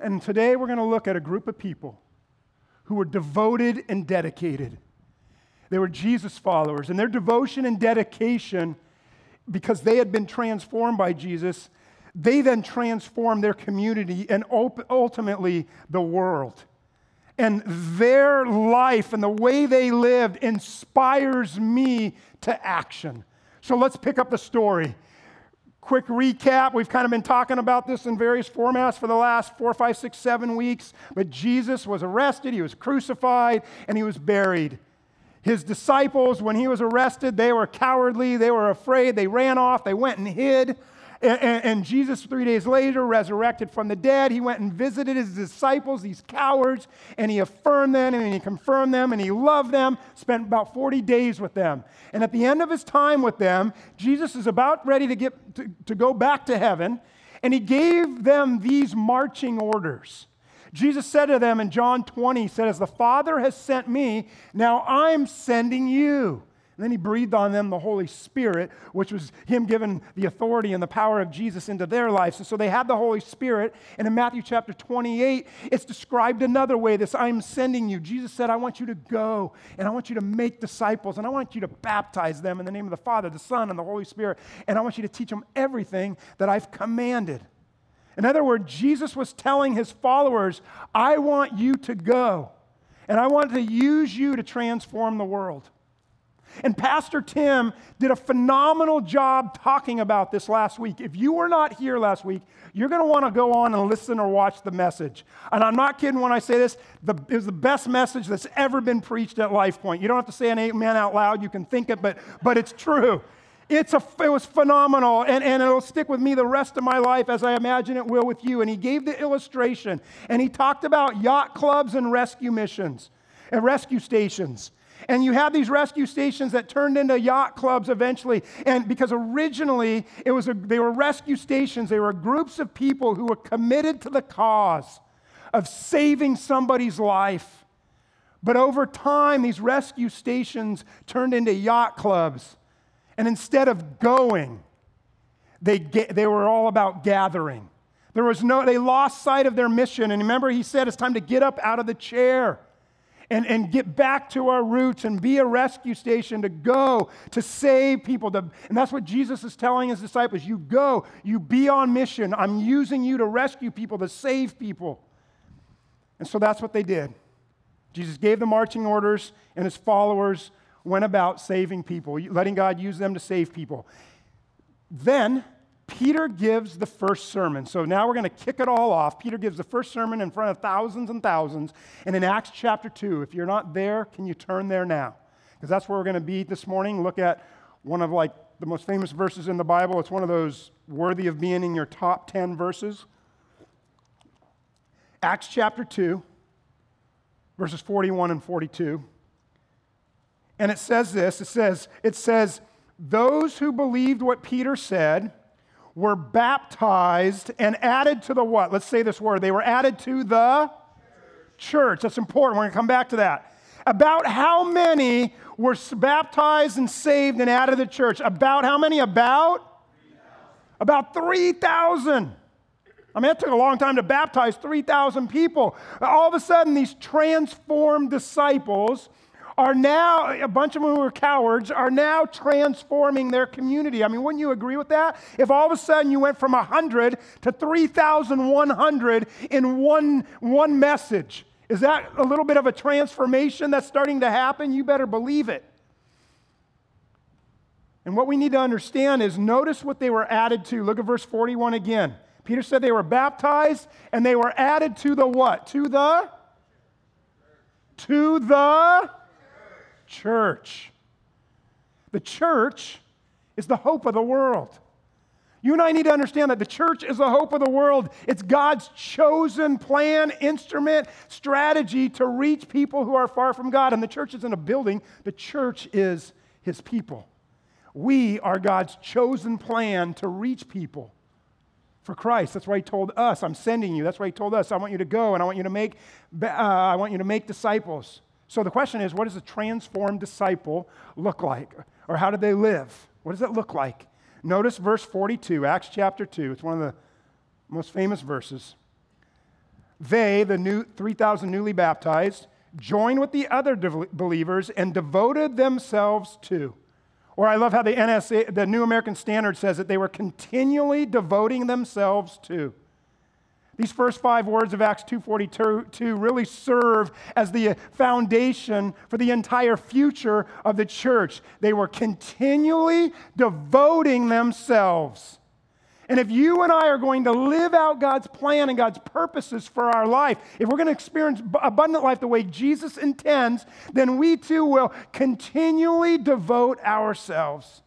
And today we're going to look at a group of people who were devoted and dedicated. They were Jesus followers, and their devotion and dedication, because they had been transformed by Jesus, they then transformed their community and ultimately the world. And their life and the way they lived inspires me to action. So let's pick up the story. Quick recap. We've kind of been talking about this in various formats for the last four, five, six, seven weeks. But Jesus was arrested, he was crucified, and he was buried. His disciples, when he was arrested, they were cowardly, they were afraid, they ran off, they went and hid. And, and, Jesus, three days later, resurrected from the dead, he went and visited his disciples, these cowards, and he affirmed them and he confirmed them and he loved them, spent about 40 days with them. And at the end of his time with them, Jesus is about ready to, get, to, to go back to heaven, and he gave them these marching orders. Jesus said to them in John 20, he said, As the Father has sent me, now I'm sending you. And then he breathed on them the Holy Spirit, which was him giving the authority and the power of Jesus into their lives. And so they had the Holy Spirit. And in Matthew chapter 28, it's described another way this I'm sending you. Jesus said, I want you to go and I want you to make disciples and I want you to baptize them in the name of the Father, the Son, and the Holy Spirit. And I want you to teach them everything that I've commanded. In other words, Jesus was telling his followers, I want you to go and I want to use you to transform the world. And Pastor Tim did a phenomenal job talking about this last week. If you were not here last week, you're going to want to go on and listen or watch the message. And I'm not kidding when I say this, the, it was the best message that's ever been preached at Life Point. You don't have to say an amen out loud, you can think it, but, but it's true. It's a, it was phenomenal, and, and it'll stick with me the rest of my life as I imagine it will with you. And he gave the illustration, and he talked about yacht clubs and rescue missions and rescue stations. And you have these rescue stations that turned into yacht clubs eventually. And because originally it was a, they were rescue stations, they were groups of people who were committed to the cause of saving somebody's life. But over time, these rescue stations turned into yacht clubs. And instead of going, they, get, they were all about gathering. There was no, they lost sight of their mission. And remember, he said it's time to get up out of the chair and, and get back to our roots and be a rescue station to go to save people. To, and that's what Jesus is telling his disciples. You go, you be on mission. I'm using you to rescue people, to save people. And so that's what they did. Jesus gave the marching orders, and his followers went about saving people, letting God use them to save people. Then Peter gives the first sermon. So now we're going to kick it all off. Peter gives the first sermon in front of thousands and thousands. And in Acts chapter 2, if you're not there, can you turn there now? Because that's where we're going to be this morning. Look at one of like the most famous verses in the Bible. It's one of those worthy of being in your top 10 verses. Acts chapter 2, verses 41 and 42. And it says this, it says, it says, those who believed what Peter said were baptized and added to the what? Let's say this word. They were added to the church. That's important. We're going to come back to that. About how many were baptized and saved and added to the church? About how many? About? 3, about 3,000. I mean, it took a long time to baptize 3,000 people. All of a sudden, these transformed disciples are now, a bunch of them who were cowards, are now transforming their community. I mean, wouldn't you agree with that? If all of a sudden you went from 100 to 3,100 in one, one message, is that a little bit of a transformation that's starting to happen? You better believe it. And what we need to understand is notice what they were added to. Look at verse 41 again. Peter said they were baptized and they were added to the what? To the to the church. The church is the hope of the world. You and I need to understand that the church is the hope of the world. It's God's chosen plan, instrument, strategy to reach people who are far from God. And the church isn't a building, the church is his people. We are God's chosen plan to reach people for Christ. That's why he told us, I'm sending you. That's why he told us, I want you to go and I want you to make, uh, I want you to make disciples. So the question is what does a transformed disciple look like? Or how do they live? What does it look like? Notice verse 42, Acts chapter 2. It's one of the most famous verses. they, the new 3,000 newly baptized, joined with the other de- believers and devoted themselves to. Or I love how the NSA, the New American Standard says that they were continually devoting themselves to. These first five words of Acts 2:42 really serve as the foundation for the entire future of the church. They were continually devoting themselves and if you and I are going to live out God's plan and God's purposes for our life, if we're going to experience abundant life the way Jesus intends, then we too will continually devote ourselves.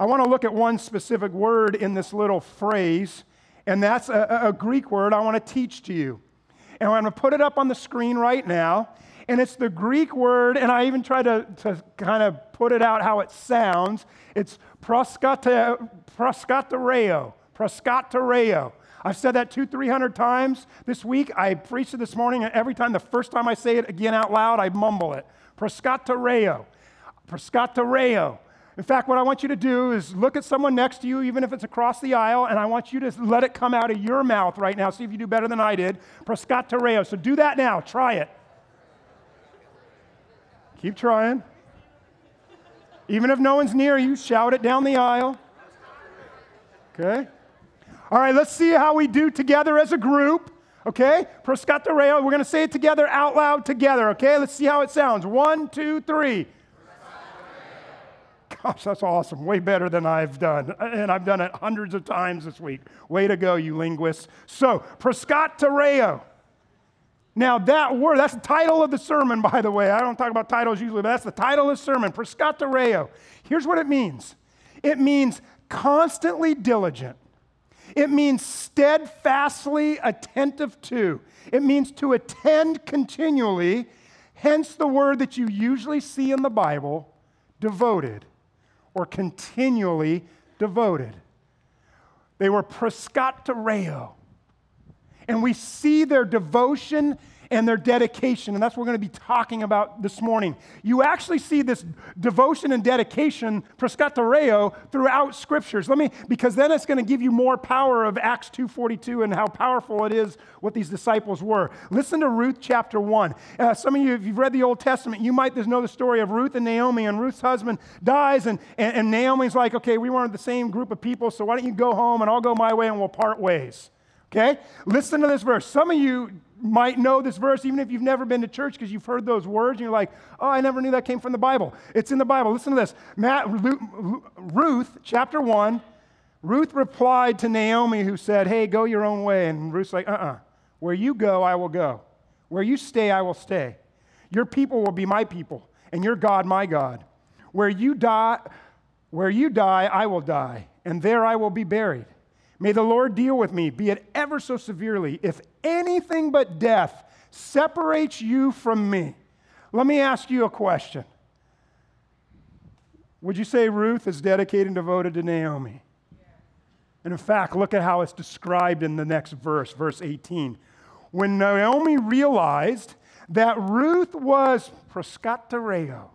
I want to look at one specific word in this little phrase, and that's a, a Greek word I want to teach to you. And I'm going to put it up on the screen right now. And it's the Greek word, and I even try to, to kind of put it out how it sounds. It's proskate, proskatereo. Proskatereo. I've said that two, three hundred times this week. I preached it this morning, and every time, the first time I say it again out loud, I mumble it. Proskatereo. Proskatereo. In fact, what I want you to do is look at someone next to you, even if it's across the aisle, and I want you to let it come out of your mouth right now. See if you do better than I did. Prescott Proskatereo. So do that now. Try it. Keep trying. Even if no one's near you, shout it down the aisle. Okay? All right, let's see how we do together as a group. Okay? Prescott Proscatoreo. We're going to say it together out loud together. Okay? Let's see how it sounds. One, two, three. Gosh, that's awesome. Way better than I've done. And I've done it hundreds of times this week. Way to go, you linguists. So, proscatoreo. Now, that word, that's the title of the sermon, by the way. I don't talk about titles usually, but that's the title of the sermon, Proscatereo. Here's what it means it means constantly diligent, it means steadfastly attentive to, it means to attend continually, hence the word that you usually see in the Bible, devoted or continually devoted. They were proscatereo and we see their devotion and their dedication. And that's what we're going to be talking about this morning. You actually see this devotion and dedication, proscatereo, throughout scriptures. Let me, because then it's going to give you more power of Acts 2.42 and how powerful it is what these disciples were. Listen to Ruth chapter 1. Uh, some of you, if you've read the Old Testament, you might know the story of Ruth and Naomi, and Ruth's husband dies, and, and, and Naomi's like, okay, we weren't the same group of people, so why don't you go home and I'll go my way and we'll part ways. Okay? Listen to this verse. Some of you might know this verse even if you've never been to church because you've heard those words and you're like, oh, I never knew that came from the Bible. It's in the Bible. Listen to this. Matt, Ruth, chapter 1, Ruth replied to Naomi, who said, Hey, go your own way. And Ruth's like, Uh uh-uh. uh Where you go, I will go. Where you stay, I will stay. Your people will be my people, and your God, my God. Where you die, where you die, I will die, and there I will be buried. May the Lord deal with me, be it ever so severely, if anything but death separates you from me. Let me ask you a question. Would you say Ruth is dedicated and devoted to Naomi? And in fact, look at how it's described in the next verse, verse 18. When Naomi realized that Ruth was proscatereo,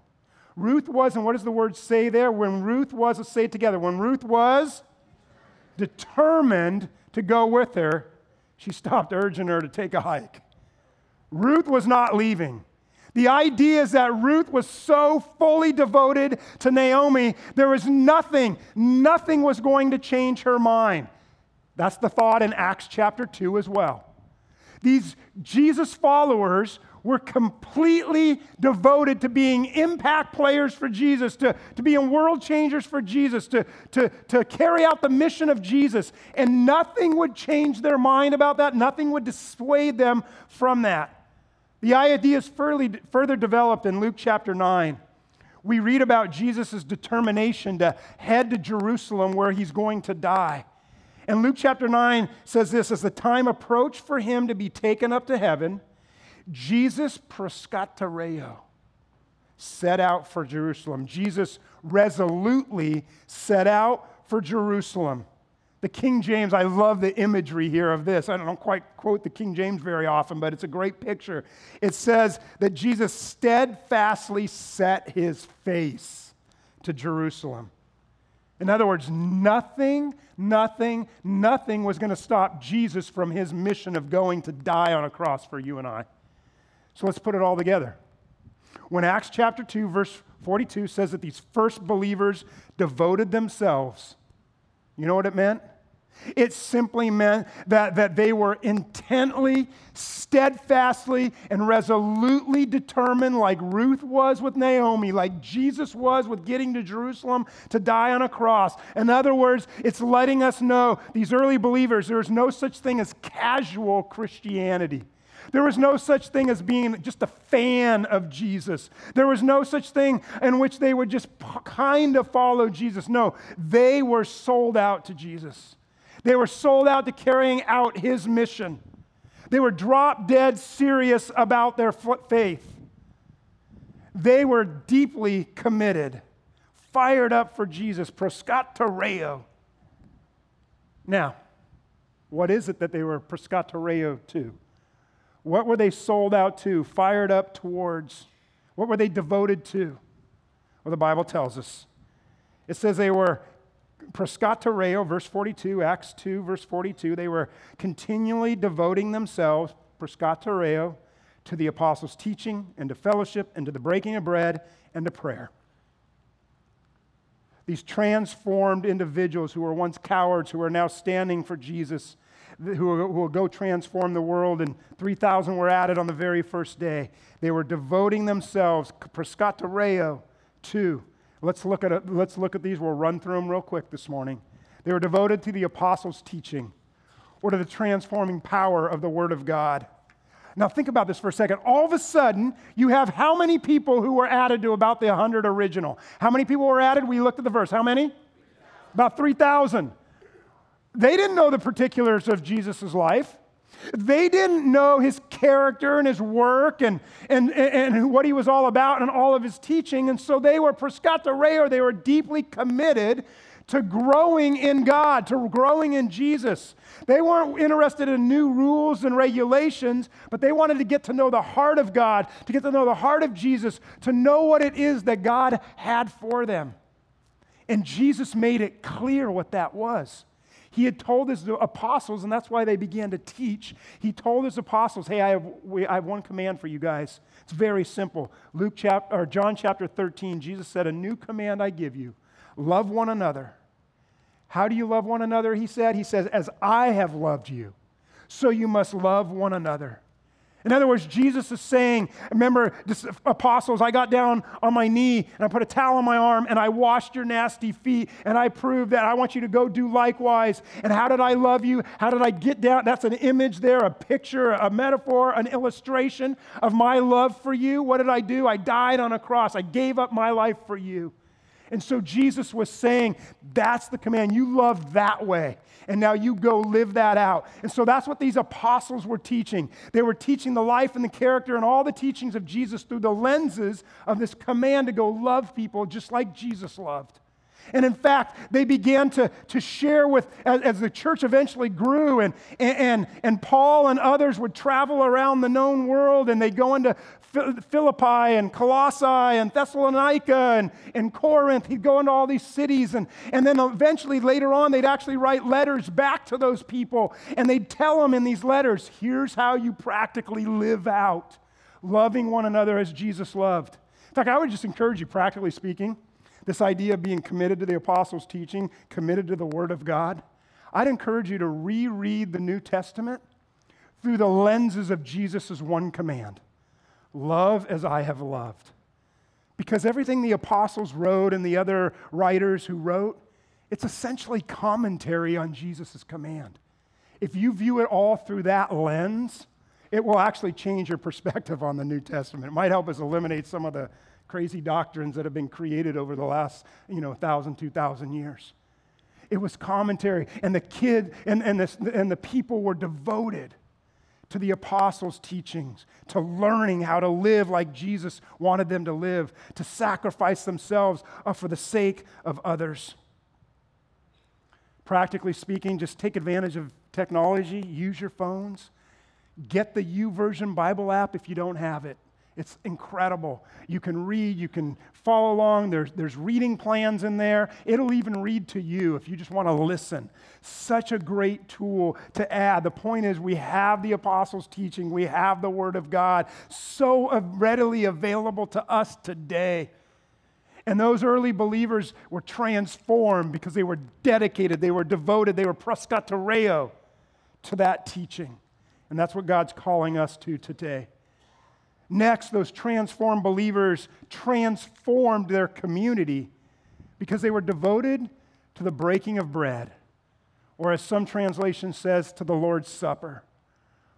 Ruth was, and what does the word say there? When Ruth was, let's say it together. When Ruth was determined to go with her, she stopped urging her to take a hike. Ruth was not leaving. The idea is that Ruth was so fully devoted to Naomi, there was nothing, nothing was going to change her mind. That's the thought in Acts chapter 2 as well. These Jesus followers were completely devoted to being impact players for Jesus, to, to being world changers for Jesus, to, to, to carry out the mission of Jesus. And nothing would change their mind about that, nothing would dissuade them from that. The idea is further, further developed in Luke chapter 9. We read about Jesus' determination to head to Jerusalem where he's going to die. And Luke chapter 9 says this as the time approached for him to be taken up to heaven, Jesus proscatereo set out for Jerusalem. Jesus resolutely set out for Jerusalem. The King James, I love the imagery here of this. I don't quite quote the King James very often, but it's a great picture. It says that Jesus steadfastly set his face to Jerusalem. In other words, nothing, nothing, nothing was going to stop Jesus from his mission of going to die on a cross for you and I. So let's put it all together. When Acts chapter 2, verse 42 says that these first believers devoted themselves, you know what it meant? It simply meant that, that they were intently, steadfastly, and resolutely determined, like Ruth was with Naomi, like Jesus was with getting to Jerusalem to die on a cross. In other words, it's letting us know, these early believers, there is no such thing as casual Christianity. There was no such thing as being just a fan of Jesus. There was no such thing in which they would just kind of follow Jesus. No, they were sold out to Jesus. They were sold out to carrying out his mission. They were drop dead serious about their faith. They were deeply committed, fired up for Jesus, proscatereo. Now, what is it that they were proscatereo to? What were they sold out to, fired up towards? What were they devoted to? Well, the Bible tells us. It says they were proscatereo, verse 42, Acts 2, verse 42. They were continually devoting themselves, proscatereo, to the apostles' teaching and to fellowship and to the breaking of bread and to prayer. These transformed individuals who were once cowards, who are now standing for Jesus, who will go transform the world, and 3,000 were added on the very first day. They were devoting themselves, proscatereo, to. Let's look, at it, let's look at these. We'll run through them real quick this morning. They were devoted to the apostles' teaching or to the transforming power of the Word of God. Now, think about this for a second. All of a sudden, you have how many people who were added to about the 100 original? How many people were added? We looked at the verse. How many? About 3,000. They didn't know the particulars of Jesus' life. They didn't know his character and his work and, and, and what he was all about and all of his teaching. And so they were proscatereo, they were deeply committed to growing in God, to growing in Jesus. They weren't interested in new rules and regulations, but they wanted to get to know the heart of God, to get to know the heart of Jesus, to know what it is that God had for them. And Jesus made it clear what that was. He had told his apostles, and that's why they began to teach. He told his apostles, Hey, I have, we, I have one command for you guys. It's very simple. Luke chapter, or John chapter 13, Jesus said, A new command I give you love one another. How do you love one another? He said, He says, As I have loved you, so you must love one another. In other words, Jesus is saying, remember, apostles, I got down on my knee and I put a towel on my arm and I washed your nasty feet and I proved that I want you to go do likewise. And how did I love you? How did I get down? That's an image there, a picture, a metaphor, an illustration of my love for you. What did I do? I died on a cross. I gave up my life for you. And so Jesus was saying, that's the command. You love that way. And now you go live that out. And so that's what these apostles were teaching. They were teaching the life and the character and all the teachings of Jesus through the lenses of this command to go love people just like Jesus loved. And in fact, they began to, to share with, as, as the church eventually grew, and, and, and Paul and others would travel around the known world, and they'd go into Philippi and Colossae and Thessalonica and, and Corinth. He'd go into all these cities. And, and then eventually, later on, they'd actually write letters back to those people. And they'd tell them in these letters here's how you practically live out loving one another as Jesus loved. In fact, I would just encourage you, practically speaking, this idea of being committed to the apostles' teaching, committed to the Word of God. I'd encourage you to reread the New Testament through the lenses of Jesus' one command love as I have loved. Because everything the apostles wrote and the other writers who wrote, it's essentially commentary on Jesus' command. If you view it all through that lens, it will actually change your perspective on the New Testament. It might help us eliminate some of the crazy doctrines that have been created over the last, you know, 1,000, 2,000 years. It was commentary, and the kid and, and, the, and the people were devoted to the apostles' teachings, to learning how to live like Jesus wanted them to live, to sacrifice themselves uh, for the sake of others. Practically speaking, just take advantage of technology, use your phones, get the YouVersion Bible app if you don't have it. It's incredible. You can read, you can follow along. There's, there's reading plans in there. It'll even read to you if you just want to listen. Such a great tool to add. The point is, we have the apostles' teaching, we have the Word of God so readily available to us today. And those early believers were transformed because they were dedicated, they were devoted, they were proscatereo to that teaching. And that's what God's calling us to today. Next, those transformed believers transformed their community because they were devoted to the breaking of bread, or as some translation says, to the Lord's Supper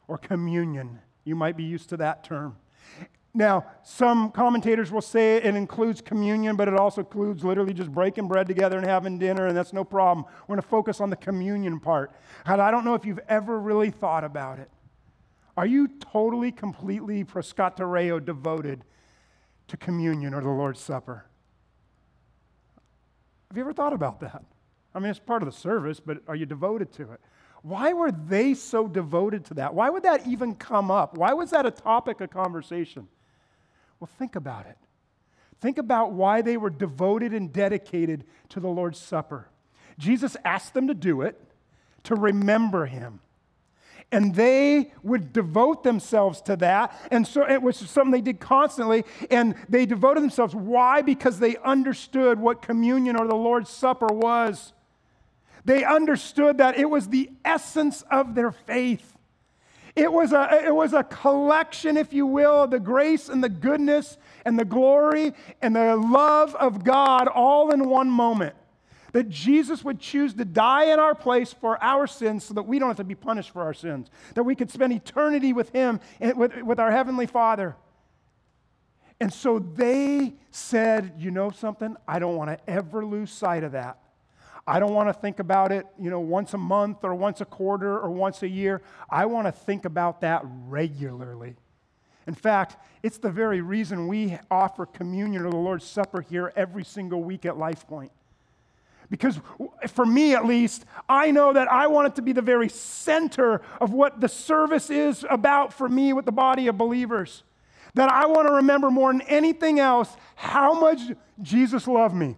or communion. You might be used to that term. Now, some commentators will say it includes communion, but it also includes literally just breaking bread together and having dinner, and that's no problem. We're going to focus on the communion part. And I don't know if you've ever really thought about it. Are you totally, completely proscatereo devoted to communion or the Lord's Supper? Have you ever thought about that? I mean, it's part of the service, but are you devoted to it? Why were they so devoted to that? Why would that even come up? Why was that a topic of conversation? Well, think about it. Think about why they were devoted and dedicated to the Lord's Supper. Jesus asked them to do it to remember him and they would devote themselves to that. And so it was something they did constantly. And they devoted themselves. Why? Because they understood what communion or the lord's supper was. They understood that it was the essence of their faith. It was a, it was a collection if you will of the grace and the goodness and the glory and the love of god all in one moment that Jesus would choose to die in our place for our sins so that we don't have to be punished for our sins, that we could spend eternity with Him with, with our Heavenly Father. And so they said, you know something? I don't want to ever lose sight of that. I don't want to think about it, you know, once a month or once a quarter or once a year. I want to think about that regularly. In fact, it's the very reason we offer communion or the Lord's Supper here every single week at Life Point. Because for me at least, I know that I want it to be the very center of what the service is about for me with the body of believers. That I want to remember more than anything else how much Jesus loved me.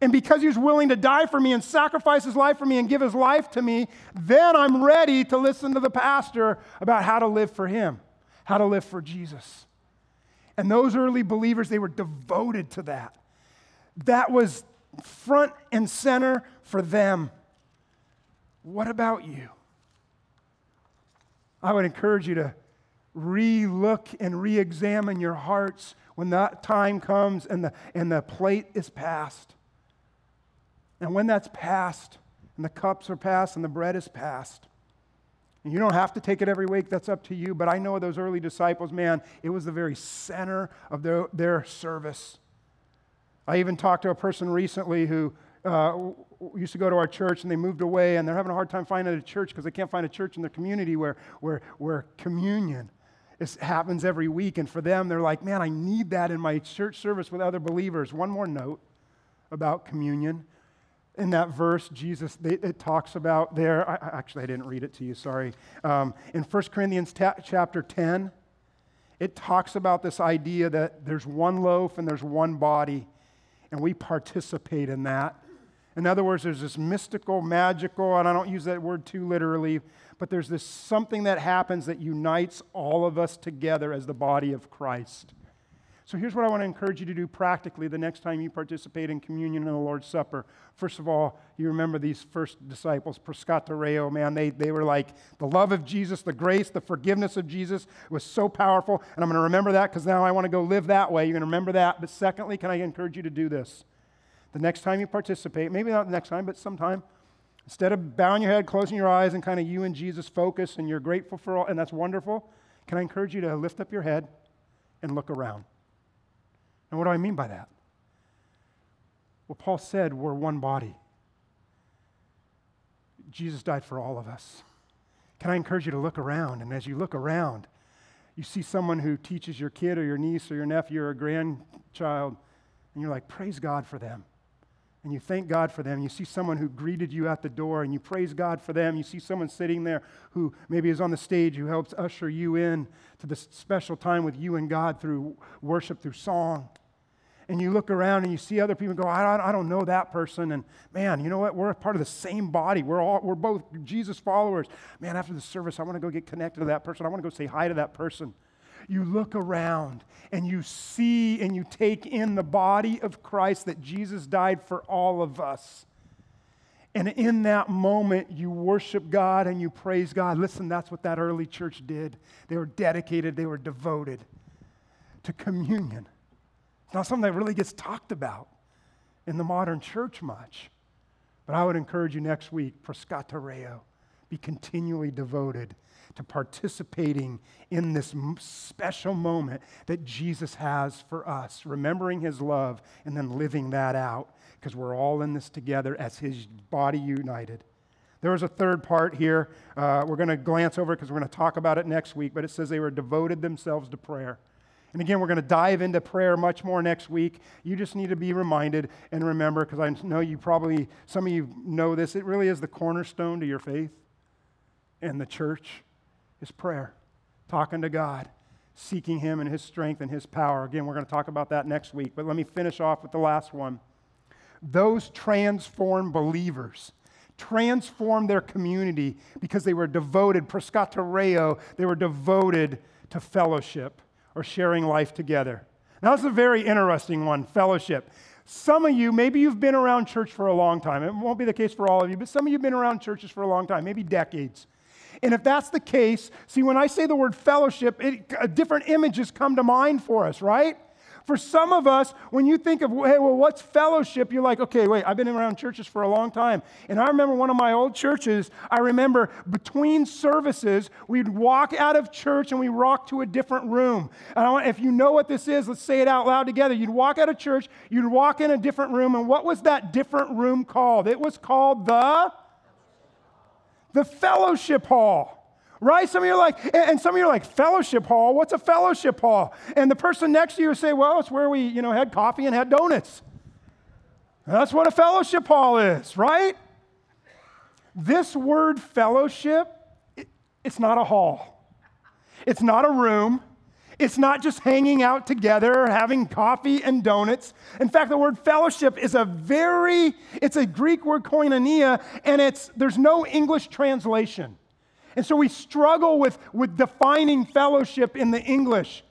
And because he was willing to die for me and sacrifice his life for me and give his life to me, then I'm ready to listen to the pastor about how to live for him, how to live for Jesus. And those early believers, they were devoted to that. That was front and center for them. What about you? I would encourage you to re look and re examine your hearts when that time comes and the, and the plate is passed. And when that's passed, and the cups are passed, and the bread is passed, and you don't have to take it every week, that's up to you. But I know those early disciples, man, it was the very center of their, their service. I even talked to a person recently who uh, used to go to our church and they moved away and they're having a hard time finding a church because they can't find a church in their community where, where, where communion is, happens every week. And for them, they're like, man, I need that in my church service with other believers. One more note about communion. In that verse, Jesus, it talks about there, I, actually, I didn't read it to you, sorry. Um, in 1 Corinthians ta- chapter 10, it talks about this idea that there's one loaf and there's one body and we participate in that. In other words, there's this mystical, magical, and I don't use that word too literally, but there's this something that happens that unites all of us together as the body of Christ. So here's what I want to encourage you to do practically the next time you participate in communion and the Lord's Supper. First of all, you remember these first disciples, proscatereo, man, they, they were like, the love of Jesus, the grace, the forgiveness of Jesus was so powerful. And I'm going to remember that because now I want to go live that way. You're going to remember that. But secondly, can I encourage you to do this? The next time you participate, maybe not the next time, but sometime, instead of bowing your head, closing your eyes, and kind of you and Jesus focus, and you're grateful for all, and that's wonderful, can I encourage you to lift up your head and look around? And what do I mean by that? Well, Paul said we're one body. Jesus died for all of us. Can I encourage you to look around? And as you look around, you see someone who teaches your kid or your niece or your nephew or a grandchild, and you're like, praise God for them. and you thank God for them. You see someone who greeted you at the door and you praise God for them. You see someone sitting there who maybe is on the stage who helps usher you in to this special time with you and God through worship, through song. And you look around and you see other people go, I don't, I don't know that person. And man, you know what? We're part of the same body. We're, all, we're both Jesus followers. Man, after the service, I want to go get connected to that person. I want to go say hi to that person you look around and you see and you take in the body of Christ that Jesus died for all of us. And in that moment, you worship God and you praise God. Listen, that's what that early church did. They were dedicated, they were devoted to communion. It's not something that really gets talked about in the modern church much. But I would encourage you next week, proscatereo, be continually devoted to participating in this special moment that Jesus has for us, remembering his love and then living that out because we're all in this together as his body united. There was a third part here. Uh, we're going to glance over because we're going to talk about it next week, but it says they were devoted themselves to prayer. And again, we're going to dive into prayer much more next week. You just need to be reminded and remember, because I know you probably, some of you know this, it really is the cornerstone to your faith and the church is prayer, talking to God, seeking Him and His strength and His power. Again, we're going to talk about that next week, but let me finish off with the last one. Those transformed believers transformed their community because they were devoted, proscatereo, they were devoted to fellowship or sharing life together. Now, that's a very interesting one fellowship. Some of you, maybe you've been around church for a long time. It won't be the case for all of you, but some of you have been around churches for a long time, maybe decades. And if that's the case, see, when I say the word fellowship, it, different images come to mind for us, right? For some of us, when you think of, hey, well, what's fellowship? You're like, okay, wait, I've been around churches for a long time. And I remember one of my old churches, I remember between services, we'd walk out of church and we walk to a different room. And want, if you know what this is, let's say it out loud together. You'd walk out of church, you'd walk in a different room. And what was that different room called? It was called the the fellowship hall right? Some of you are like, and some of you are like, fellowship hall? What's a fellowship hall? And the person next to you will say, well, it's where we, you know, had coffee and had donuts. that's what a fellowship hall is, right? This word fellowship, it, it's not a hall. It's not a room. It's not just hanging out together, having coffee and donuts. In fact, the word fellowship is a very, it's a Greek word koinonia, and it's, there's no English translation. And so we struggle with, with defining fellowship in the English.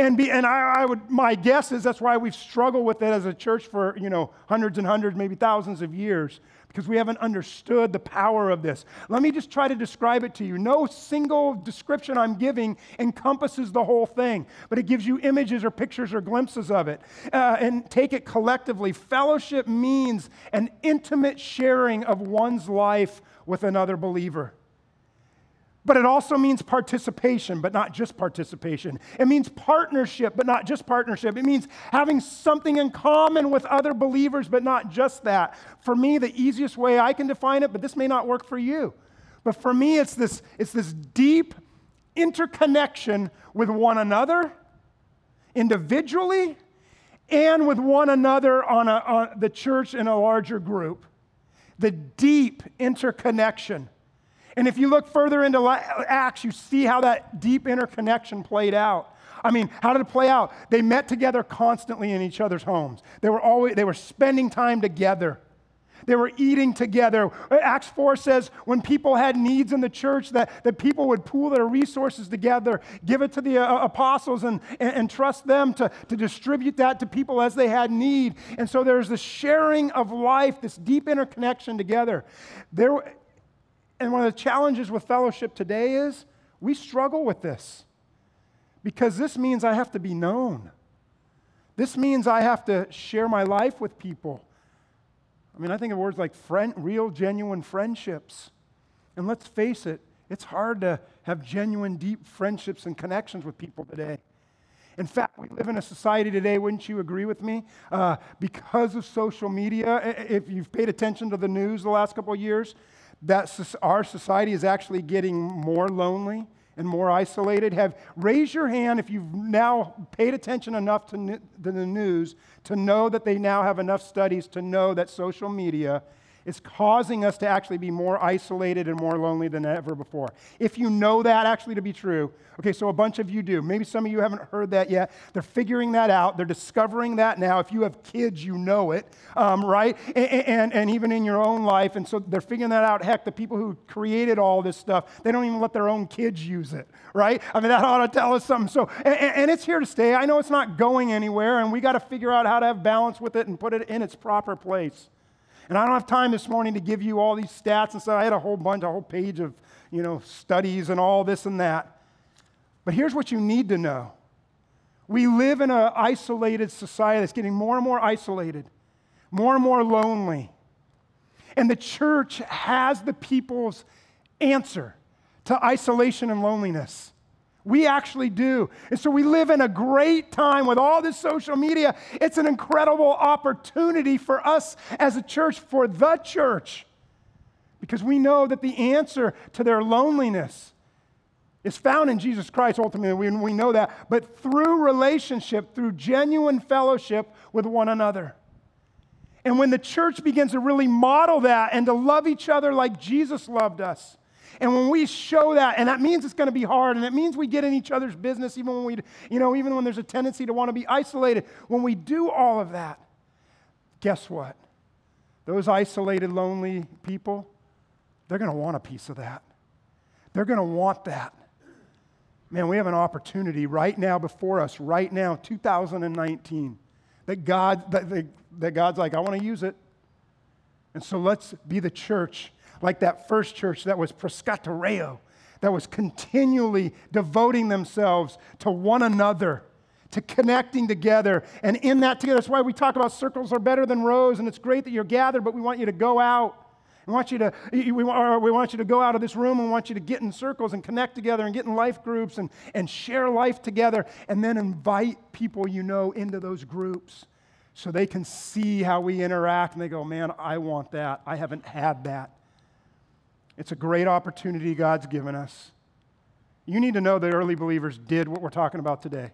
And, be, and I, I, would, my guess is that's why we've struggled with it as a church for, you know, hundreds and hundreds, maybe thousands of years, because we haven't understood the power of this. Let me just try to describe it to you. No single description I'm giving encompasses the whole thing, but it gives you images or pictures or glimpses of it. Uh, and take it collectively. Fellowship means an intimate sharing of one's life with another believer. But it also means participation, but not just participation. It means partnership, but not just partnership. It means having something in common with other believers, but not just that. For me, the easiest way I can define it, but this may not work for you. But for me, it's this, it's this deep interconnection with one another, individually, and with one another on, a, on the church in a larger group. The deep interconnection. And if you look further into Acts, you see how that deep interconnection played out. I mean, how did it play out? They met together constantly in each other's homes. They were always they were spending time together. They were eating together. Acts 4 says when people had needs in the church, that, that people would pool their resources together, give it to the uh, apostles, and, and, and, trust them to, to distribute that to people as they had need. And so there's this sharing of life, this deep interconnection together. There, and one of the challenges with fellowship today is we struggle with this because this means I have to be known. This means I have to share my life with people. I mean, I think of words like friend, real, genuine friendships. And let's face it, it's hard to have genuine, deep friendships and connections with people today. In fact, we live in a society today, wouldn't you agree with me? Uh, because of social media, if you've paid attention to the news the last couple of years, that our society is actually getting more lonely and more isolated? Have raise your hand if you've now paid attention enough to, to the news to know that they now have enough studies to know that social media is causing us to actually be more isolated and more lonely than ever before. If you know that actually to be true, okay, so a bunch of you do. Maybe some of you haven't heard that yet. They're figuring that out. They're discovering that now. If you have kids, you know it, um, right? And, and, and even in your own life. And so they're figuring that out. Heck, the people who created all this stuff, they don't even let their own kids use it, right? I mean, that ought to tell us something. So, and, and it's here to stay. I know it's not going anywhere, and we got to figure out how to have balance with it and put it in its proper place. And I don't have time this morning to give you all these stats and stuff. I had a whole bunch, a whole page of, you know, studies and all this and that. But here's what you need to know. We live in an isolated society that's getting more and more isolated, more and more lonely. And the church has the people's answer to isolation and loneliness. We actually do. And so we live in a great time with all this social media. It's an incredible opportunity for us as a church, for the church, because we know that the answer to their loneliness is found in Jesus Christ ultimately. We, we know that. But through relationship, through genuine fellowship with one another. And when the church begins to really model that and to love each other like Jesus loved us, and when we show that, and that means it's going to be hard, and it means we get in each other's business, even when we, you know, even when there's a tendency to want to be isolated. When we do all of that, guess what? Those isolated, lonely people, they're going to want a piece of that. They're going to want that. Man, we have an opportunity right now before us, right now, 2019, that God, that, that God's like, I want to use it. And so let's be the church like that first church that was proscatereo, that was continually devoting themselves to one another, to connecting together. And in that together, that's why we talk about circles are better than rows, and it's great that you're gathered, but we want you to go out. We want you to, we want you to go out of this room and we want you to get in circles and connect together and get in life groups and, and share life together and then invite people you know into those groups so they can see how we interact and they go, man, I want that. I haven't had that. It's a great opportunity God's given us. You need to know the early believers did what we're talking about today.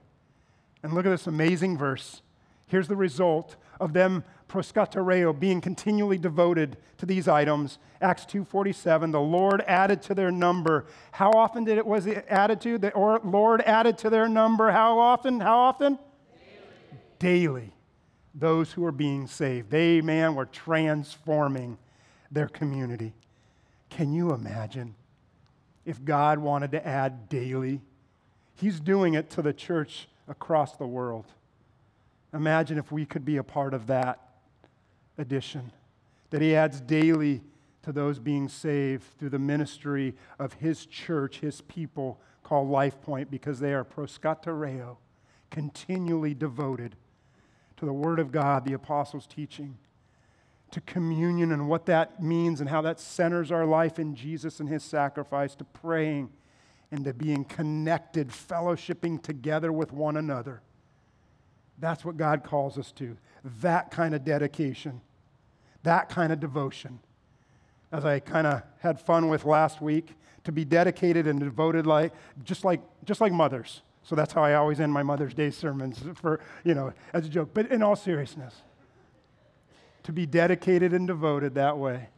And look at this amazing verse. Here's the result of them proscatereo being continually devoted to these items. Acts 2:47, the Lord added to their number. How often did it was it added to? The Lord added to their number. How often? How often? Daily. Daily. Those who are being saved. They, man, were transforming their community. Can you imagine if God wanted to add daily? He's doing it to the church across the world. Imagine if we could be a part of that addition, that He adds daily to those being saved through the ministry of His church, His people called Life Point, because they are proscatereo, continually devoted to the Word of God, the apostles' teaching to communion and what that means and how that centers our life in Jesus and his sacrifice, to praying and to being connected, fellowshipping together with one another. That's what God calls us to. That kind of dedication, that kind of devotion. As I kind of had fun with last week, to be dedicated and devoted like just like just like mothers. So that's how I always end my Mother's Day sermons for, you know, as a joke. But in all seriousness, to be dedicated and devoted that way.